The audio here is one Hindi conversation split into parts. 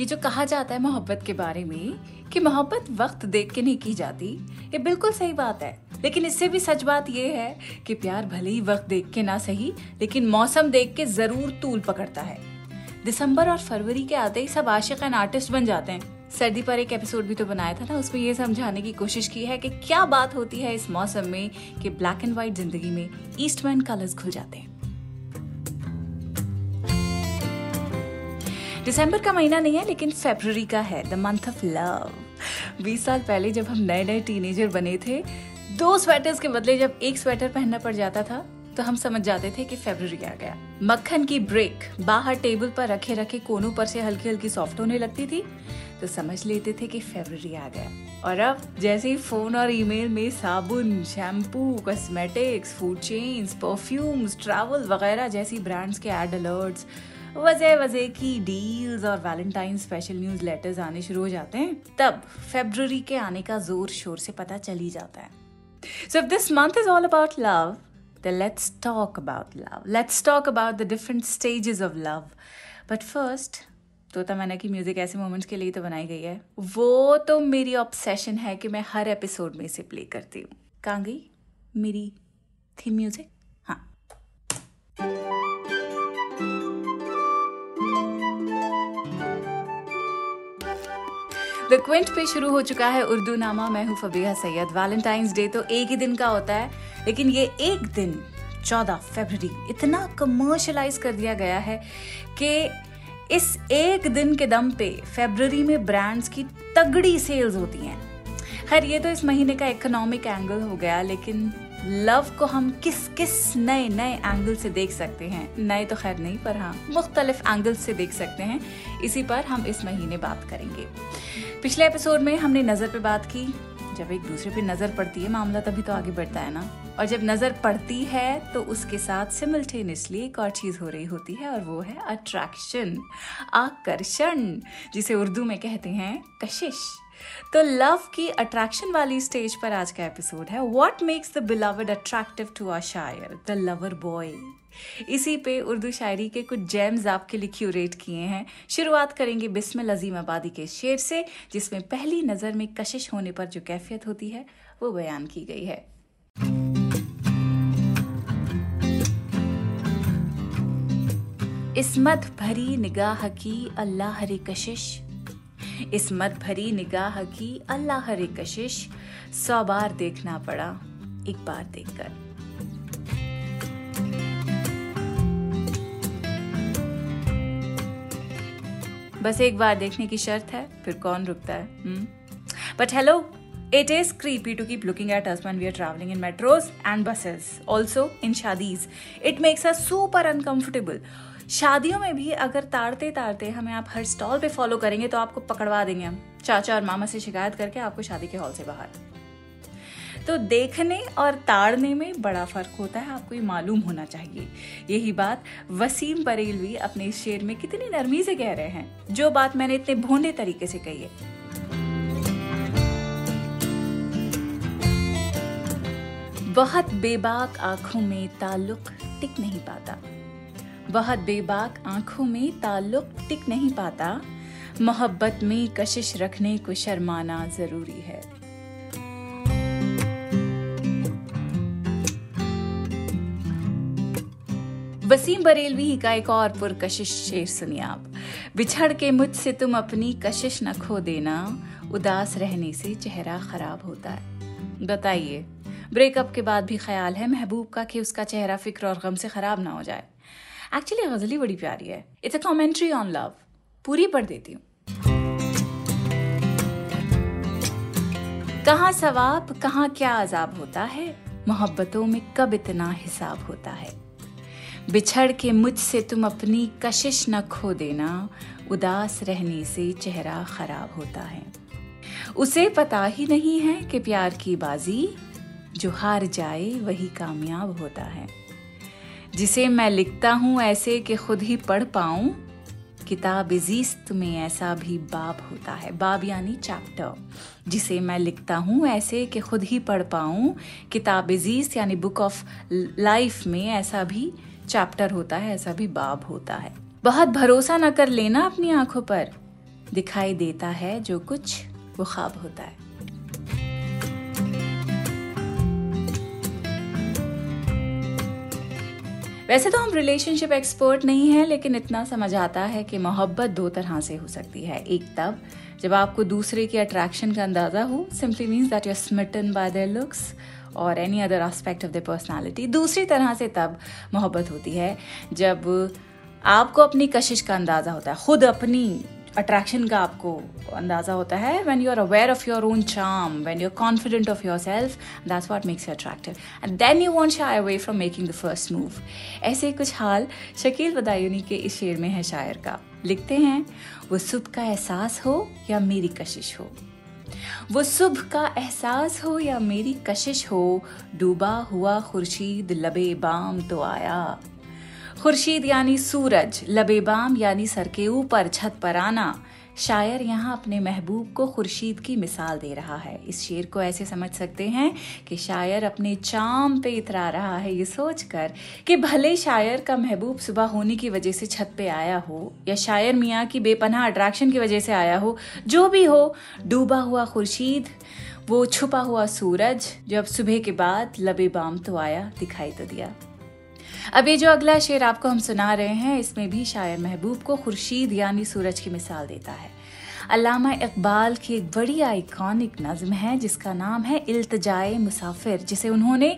ये जो कहा जाता है मोहब्बत के बारे में, कि मोहब्बत वक्त देख के नहीं की जाती, ये बिल्कुल सही बात है। लेकिन इससे भी सच बात ये है कि प्यार भले ही वक्त देख के ना सही, लेकिन मौसम देख के ज़रूर तूल पकड़ता है। दिसंबर और फरवरी के आते ही सब आशिक एंड आर्टिस्ट बन जाते हैं। सर्दी पर एक एपिसोड भी तो बनाया था ना, उसमें ये समझाने की कोशिश की है कि क्या बात होती है इस मौसम में कि ब्लैक एंड व्हाइट ज़िंदगी में ईस्टमैन कलर्स खुल जाते हैं। दिसंबर का महीना नहीं है, लेकिन फेब्रवरी का है द मंथ ऑफ़ लव बीस साल पहले जब हम नए नए टीनेजर बने थे, दो स्वेटर्स के बदले जब एक स्वेटर पहनना पड़ जाता था तो हम समझ जाते थे कि फेब्रवरी आ गया। मक्खन की ब्रेक बाहर टेबल पर रखे रखे कोनों पर से हल्की हल्की सॉफ्ट होने लगती थी तो समझ लेते थे कि फेब्रवरी आ गया। और अब, जैसे ही फ़ोन और ईमेल में साबुन shampoo cosmetics food chains perfumes travel वगैरह जैसी ब्रांड्स के एड अलर्ट्स वजह वजह की डील्स और वैलेंटाइन स्पेशल न्यूज़ लेटर्स आने शुरू हो जाते हैं तब फेब्रवरी के आने का ज़ोर शोर से पता चल ही जाता है so if this month is all about love then let's talk about love. Let's talk about the different stages of love. But first, तोता मैंने की म्यूज़िक ऐसे मोमेंट्स के लिए तो बनाई गई है वो तो मेरी ऑब्सेशन है कि मैं हर एपिसोड में इसे प्ले करती हूँ कहाँ गई मेरी थीम म्यूज़िक द क्विंट पे शुरू हो चुका है उर्दू नामा मैं हूँ फबीहा सैयद। वैलेंटाइंस डे तो एक ही दिन का होता है, लेकिन ये एक दिन 14 फरवरी, इतना कमर्शलाइज कर दिया गया है कि इस एक दिन के दम पे फेबररी में ब्रांड्स की तगड़ी सेल्स होती हैं। खैर, ये तो इस महीने का इकोनॉमिक एंगल हो गया, लेकिन लव को हम किस किस नए नए एंगल से देख सकते हैं? नए तो खैर नहीं, पर हाँ मुख्तलिफ़ एंगल से देख सकते हैं। इसी पर हम इस महीने बात करेंगे। पिछले एपिसोड में हमने नज़र पे बात की। जब एक दूसरे पे नज़र पड़ती है, मामला तभी तो आगे बढ़ता है ना? और जब नज़र पड़ती है तो उसके साथ सिमल्टेनियसली एक और चीज़ हो रही होती है, और वो है अट्रैक्शन आकर्षण, जिसे उर्दू में कहते हैं कशिश। तो लव की अट्रैक्शन वाली स्टेज पर आज का एपिसोड है। What makes the beloved attractive to our shayar? The lover boy इसी पे उर्दू शायरी के कुछ जैम्स आपके लिए क्यूरेट किए हैं। शुरुआत करेंगे बिस्मिल अजीम आबादी के शेर से, जिसमें पहली नज़र में कशिश होने पर जो कैफियत होती है, वो बयान की गई है। इसमत भरी निगाह की अल्लाह हरी कशिश। इसमत भरी निगाह की अल्लाह हरी कशिश सौ बार देखना पड़ा, एक बार देखकर बस एक बार देखने की शर्त है, फिर कौन रुकता है but hello it is creepy to keep looking at when we are traveling in metros and buses. Also, in shadis. It makes us super uncomfortable. शादियों में भी अगर ताड़ते ताड़ते हमें आप हर स्टॉल पे फॉलो करेंगे तो आपको पकड़वा देंगे हम। चाचा और मामा से शिकायत करके आपको शादी के हॉल से बाहर। तो देखने और ताड़ने में बड़ा फ़र्क होता है, आपको ये मालूम होना चाहिए। यही बात वसीम बरेलवी अपने इस शेर में कितनी नरमी से कह रहे हैं, जो बात मैंने इतने भोंडे तरीके से कही है। बहुत बेबाक आँखों में ताल्लुक टिक नहीं पाता। बहुत बेबाक आँखों में ताल्लुक टिक नहीं पाता। मोहब्बत में कशिश रखने को शर्माना ज़रूरी है। वसीम बरेलवी ही का एक और पुरकशिश शेर सुनिए आप। बिछड़ के मुझसे तुम अपनी कशिश न खो देना। उदास रहने से चेहरा खराब होता है। बताइए, ब्रेकअप के बाद भी ख्याल है महबूब का कि उसका चेहरा फ़िक्र और गम से खराब ना हो जाए? एक्चुअली गजली बड़ी प्यारी है। It's a commentary on love पूरी पढ़ देती हूँ। कहाँ सवाब, कहाँ क्या अजाब होता है? मोहब्बतों में कब इतना हिसाब होता है? बिछड़ के मुझसे तुम अपनी कशिश न खो देना, उदास रहने से चेहरा खराब होता है। उसे पता ही नहीं है कि प्यार की बाजी, जो हार जाए वही कामयाब होता है। जिसे मैं लिखता हूँ ऐसे कि खुद ही पढ़ पाऊँ, किताब इजीस्त में ऐसा भी बाब होता है। बाब यानी चैप्टर जिसे मैं लिखता हूँ ऐसे कि खुद ही पढ़ पाऊँ, किताब इजीस्त यानी बुक ऑफ़ लाइफ में ऐसा भी चैप्टर होता है, ऐसा भी बाब होता है। बहुत भरोसा न कर लेना अपनी आँखों पर, दिखाई देता है जो कुछ वो ख्वाब होता है। वैसे तो हम रिलेशनशिप एक्सपर्ट नहीं हैं, लेकिन इतना समझ आता है कि मोहब्बत दो तरह से हो सकती है। एक तब, जब आपको दूसरे की अट्रैक्शन का अंदाज़ा हो simply means that you are smitten by their looks और any other aspect of the personality दूसरी तरह से तब मोहब्बत होती है, जब आपको अपनी कशिश का अंदाज़ा होता है, खुद अपनी अट्रैक्शन का आपको अंदाज़ा होता है। When you are aware of your own charm when you are confident of yourself that's what makes you attractive and then you won't shy away from making the first move ऐसे कुछ हाल शकील बदायूनी के इस शेर में है शायर का। लिखते हैं, वो सुबह का एहसास हो या मेरी कशिश हो? वो सुबह का एहसास हो या मेरी कशिश हो? डूबा हुआ खुर्शीद लबे बाम तो आया। खुर्शीद यानी सूरज, लबेबाम यानी सर के ऊपर, छत पर आना। शायर यहाँ अपने महबूब को खुर्शीद की मिसाल दे रहा है। इस शेर को ऐसे समझ सकते हैं कि शायर अपने चाम पे इतरा रहा है। ये सोचकर कि भले शायर का महबूब सुबह होने की वजह से छत पे आया हो, या शायर मियाँ की बेपनाह अट्रैक्शन की वजह से आया हो, जो भी हो, डूबा हुआ खुर्शीद, वो छुपा हुआ सूरज, जब सुबह के बाद लबे बाम तो आया, दिखाई तो दिया। ये जो अगला शेर आपको हम सुना रहे हैं, इसमें भी शायर महबूब को खुर्शीद यानी सूरज की मिसाल देता है। अलामा इकबाल की एक बड़ी आइकॉनिक नज्म है, जिसका नाम है इल्तजाए मुसाफिर, जिसे उन्होंने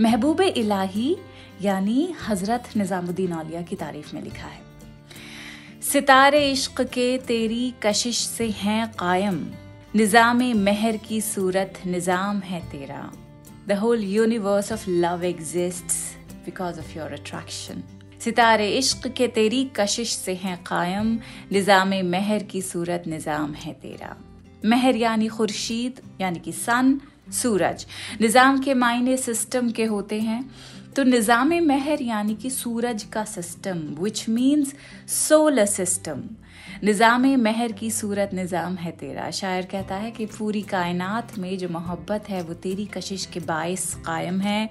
महबूब इलाही यानी हज़रत निज़ामुद्दीन औलिया की तारीफ़ में लिखा है। सितारे इश्क के तेरी कशिश से हैं कायम, निज़ाम महर की सूरत निज़ाम है तेरा। The whole universe of love exists because of your attraction सितारे इश्क के तेरी कशिश से हैं कायम, निज़ाम महर की सूरत निज़ाम है तेरा। महर यानी खुर्शीद, यानी कि सन, सूरज। निज़ाम के मायने सिस्टम के होते हैं। तो निज़ाम महर यानी कि सूरज का system which means solar system निज़ाम महर की सूरत निज़ाम है तेरा। शायर कहता है कि पूरी कायनात में जो मोहब्बत है, वो तेरी कशिश के बायस कायम है,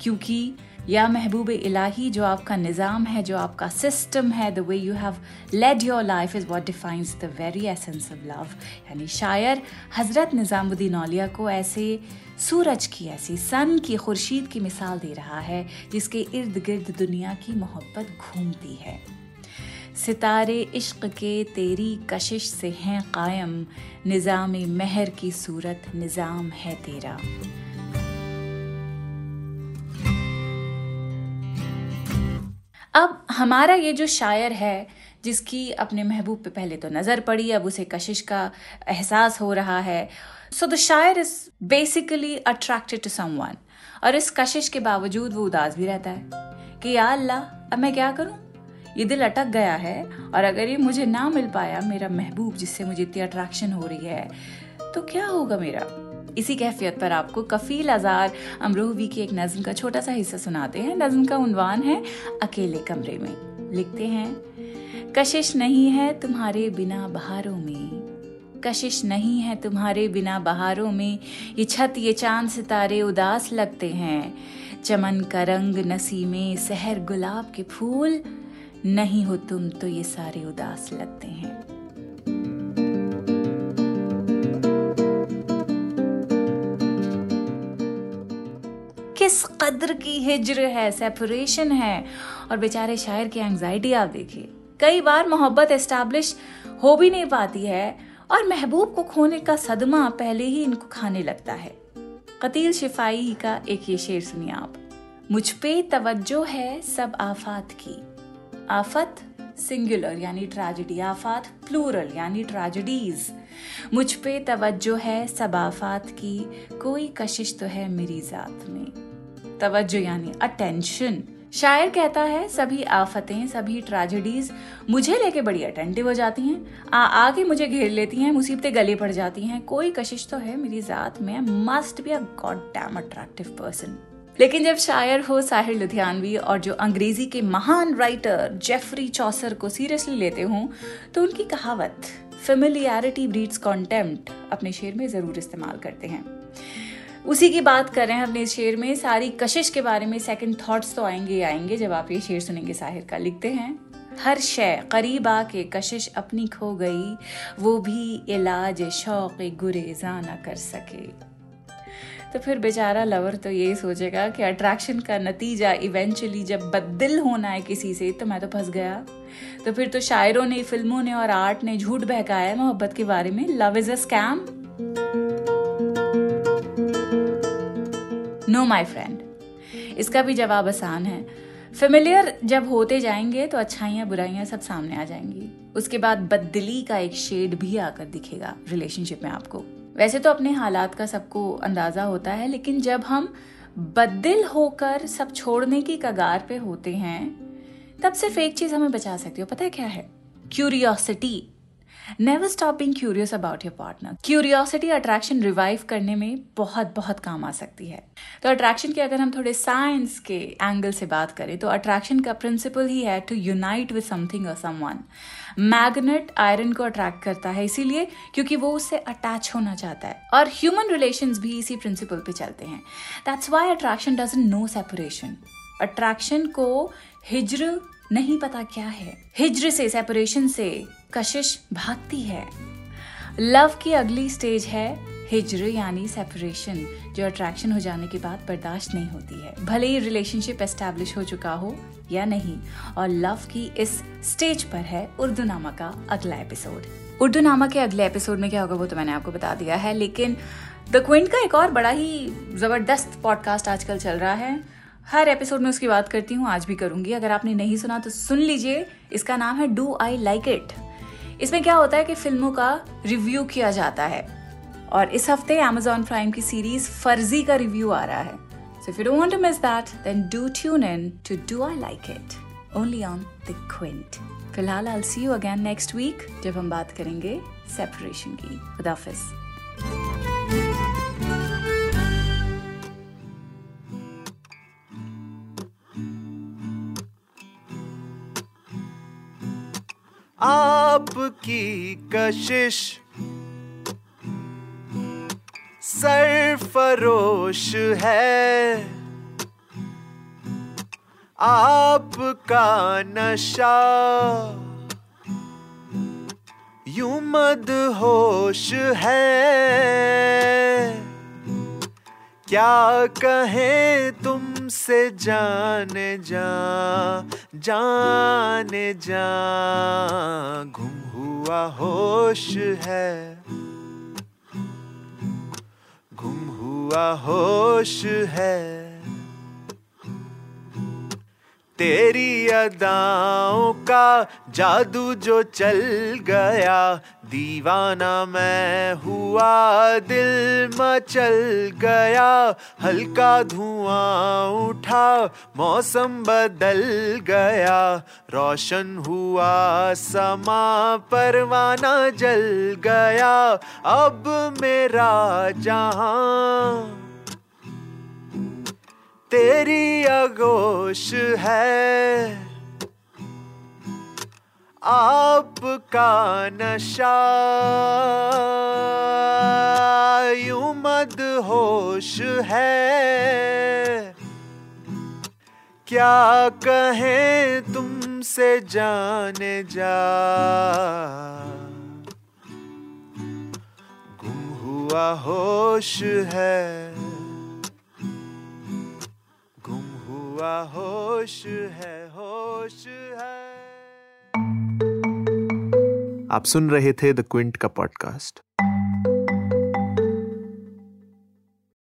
क्योंकि या महबूब इलाही, जो आपका निज़ाम है, जो आपका सिस्टम है the way you have led your life is what defines the very essence of love यानी शायर हज़रत निज़ामुद्दीन औलिया को ऐसे सूरज की, ऐसी सन की, खुर्शीद की मिसाल दे रहा है, जिसके इर्द गिर्द दुनिया की मोहब्बत घूमती है। सितारे इश्क के तेरी कशिश से हैं कायम निज़ाम महर की सूरत निज़ाम है तेरा। अब हमारा ये जो शायर है, जिसकी अपने महबूब पे पहले तो नज़र पड़ी, अब उसे कशिश का एहसास हो रहा है। So the shayar is basically attracted to someone और इस कशिश के बावजूद वो उदास भी रहता है कि, या अल्लाह, अब मैं क्या करूँ? ये दिल अटक गया है, और अगर ये मुझे ना मिल पाया, मेरा महबूब जिससे मुझे इतनी अट्रैक्शन हो रही है तो क्या होगा मेरा? इसी कैफियत पर आपको कफील आज़ार अमरोहवी की एक नज्म का छोटा सा हिस्सा सुनाते हैं। नज्म का उनवान है अकेले कमरे में। लिखते हैं, कशिश नहीं है तुम्हारे बिना बहारों में। कशिश नहीं है तुम्हारे बिना बहारों में। ये छत, ये चाँद सितारे उदास लगते हैं। चमन का रंग नसीमे सहर गुलाब के फूल। नहीं हो तुम तो ये सारे उदास लगते हैं। किस कदर की हिजर है सेपरेशन है। और बेचारे शायर की एंजाइटी आप देखिए। कई बार मोहब्बत एस्टैब्लिश हो भी नहीं पाती है और महबूब को खोने का सदमा पहले ही इनको खाने लगता है। कतील शिफाई का एक ये शेर सुनिए आप। मुझ पे तवज्जो है सब आफात की। आफत सिंगुलर यानी ट्रेजिडी आफात प्लूरल यानी ट्रेजिडीज मुझ पे तवज्जो है सब आफात की, कोई कशिश तो है मेरी जात में। तवज्जो यानी अटेंशन शायर कहता है, सभी आफतें, सभी ट्रेजेडीज मुझे लेके बड़ी अटेंटिव हो जाती हैं। आ, आके मुझे घेर लेती हैं, मुसीबतें गले पड़ जाती हैं। कोई कशिश तो है मेरी जात में। Must be a god damn attractive person लेकिन जब शायर हो साहिर लुधियानवी और जो अंग्रेज़ी के महान राइटर जेफरी चौसर को सीरियसली लेते हों तो उनकी कहावत फेमिलियरिटी ब्रीड्स कॉन्टेम्प्ट अपने शेर में ज़रूर इस्तेमाल करते हैं। उसी की बात कर रहे हैं अपने शेर में। सारी कशिश के बारे में सेकंड थॉट्स तो आएँगे आएँगे, जब आप ये शेर सुनेंगे साहिर का। लिखते हैं, हर शय करीब आके कशिश अपनी खो गई, वो भी इलाज शौक गुरेजा न कर सके। तो फिर बेचारा लवर तो यही सोचेगा कि अट्रैक्शन का नतीजा इवेंचुअली जब बददिल होना है किसी से तो मैं तो फंस गया। तो फिर तो शायरों ने, फ़िल्मों ने और आर्ट ने झूठ बहकाया मोहब्बत के बारे में। Love is a scam no my friend इसका भी जवाब आसान है। फेमिलियर जब होते जाएँगे तो अच्छाइयाँ, बुराइयाँ सब सामने आ जाएँगी। उसके बाद बददिली का एक शेड भी आकर दिखेगा रिलेशनशिप में आपको। वैसे तो अपने हालात का सबको अंदाज़ा होता है, लेकिन जब हम बददिल होकर सब छोड़ने की कगार पे होते हैं, तब सिर्फ़ एक चीज़ हमें बचा सकती हो। पता है क्या है? Curiosity never stop being curious about your partner curiosity attraction revive करने में बहुत बहुत काम आ सकती है। तो अट्रैक्शन के अगर हम थोड़े साइंस के एंगल से बात करें तो अट्रैक्शन का प्रिंसिपल ही है टू यूनाइट विद समथिंग और समवन मैग्नेट आयरन को अट्रैक्ट करता है इसीलिए क्योंकि वो उससे अटैच होना चाहता है। और ह्यूमन रिलेशन भी इसी प्रिंसिपल पे चलते हैं। That's why attraction doesn't know separation attraction को हिज्र नहीं पता क्या है। हिज्र से सेपरेशन से कशिश भागती है। लव की अगली स्टेज है हिज्र, यानी सेपरेशन जो अट्रैक्शन हो जाने के बाद बर्दाश्त नहीं होती है। भले ही रिलेशनशिप एस्टेब्लिश हो चुका हो या नहीं, और लव की इस स्टेज पर है उर्दू नामा का अगला एपिसोड उर्दू नामा के अगले एपिसोड में क्या होगा, वो तो मैंने आपको बता दिया है, लेकिन द क्विंट का एक और बड़ा ही ज़बरदस्त पॉडकास्ट आजकल चल रहा है। हर एपिसोड में उसकी बात करती हूँ, आज भी करूँगी। अगर आपने नहीं सुना तो सुन लीजिए। इसका नाम है डू आई लाइक इट इसमें क्या होता है कि फ़िल्मों का रिव्यू किया जाता है। और इस हफ़्ते Amazon प्राइम की सीरीज़ फर्जी का रिव्यू आ रहा है। So if you don't to miss that then do tune in to do I like it only on the Quint फ़िलहाल I see you again next week जब हम बात करेंगे सेपरेशन की। खुदाफिज आपकी कशिश। सरफरोश है। आपका नशा यू मद होश है। क्या कहें तुमसे जाने जा जाने जा गुम हुआ होश है। गुम हुआ होश है। तेरी अदाओं का जादू जो चल गया, दीवाना मैं हुआ, दिल मचल गया, हल्का धुआँ उठा, मौसम बदल गया, रोशन हुआ समा, परवाना जल गया, अब मेरा जहाँ तेरी अगोश है। आपका नशा यू मद होश है। क्या कहें तुमसे जाने जा। गुम हुआ होश है। हुआ होश है होश है। आप सुन रहे थे द क्विंट का पॉडकास्ट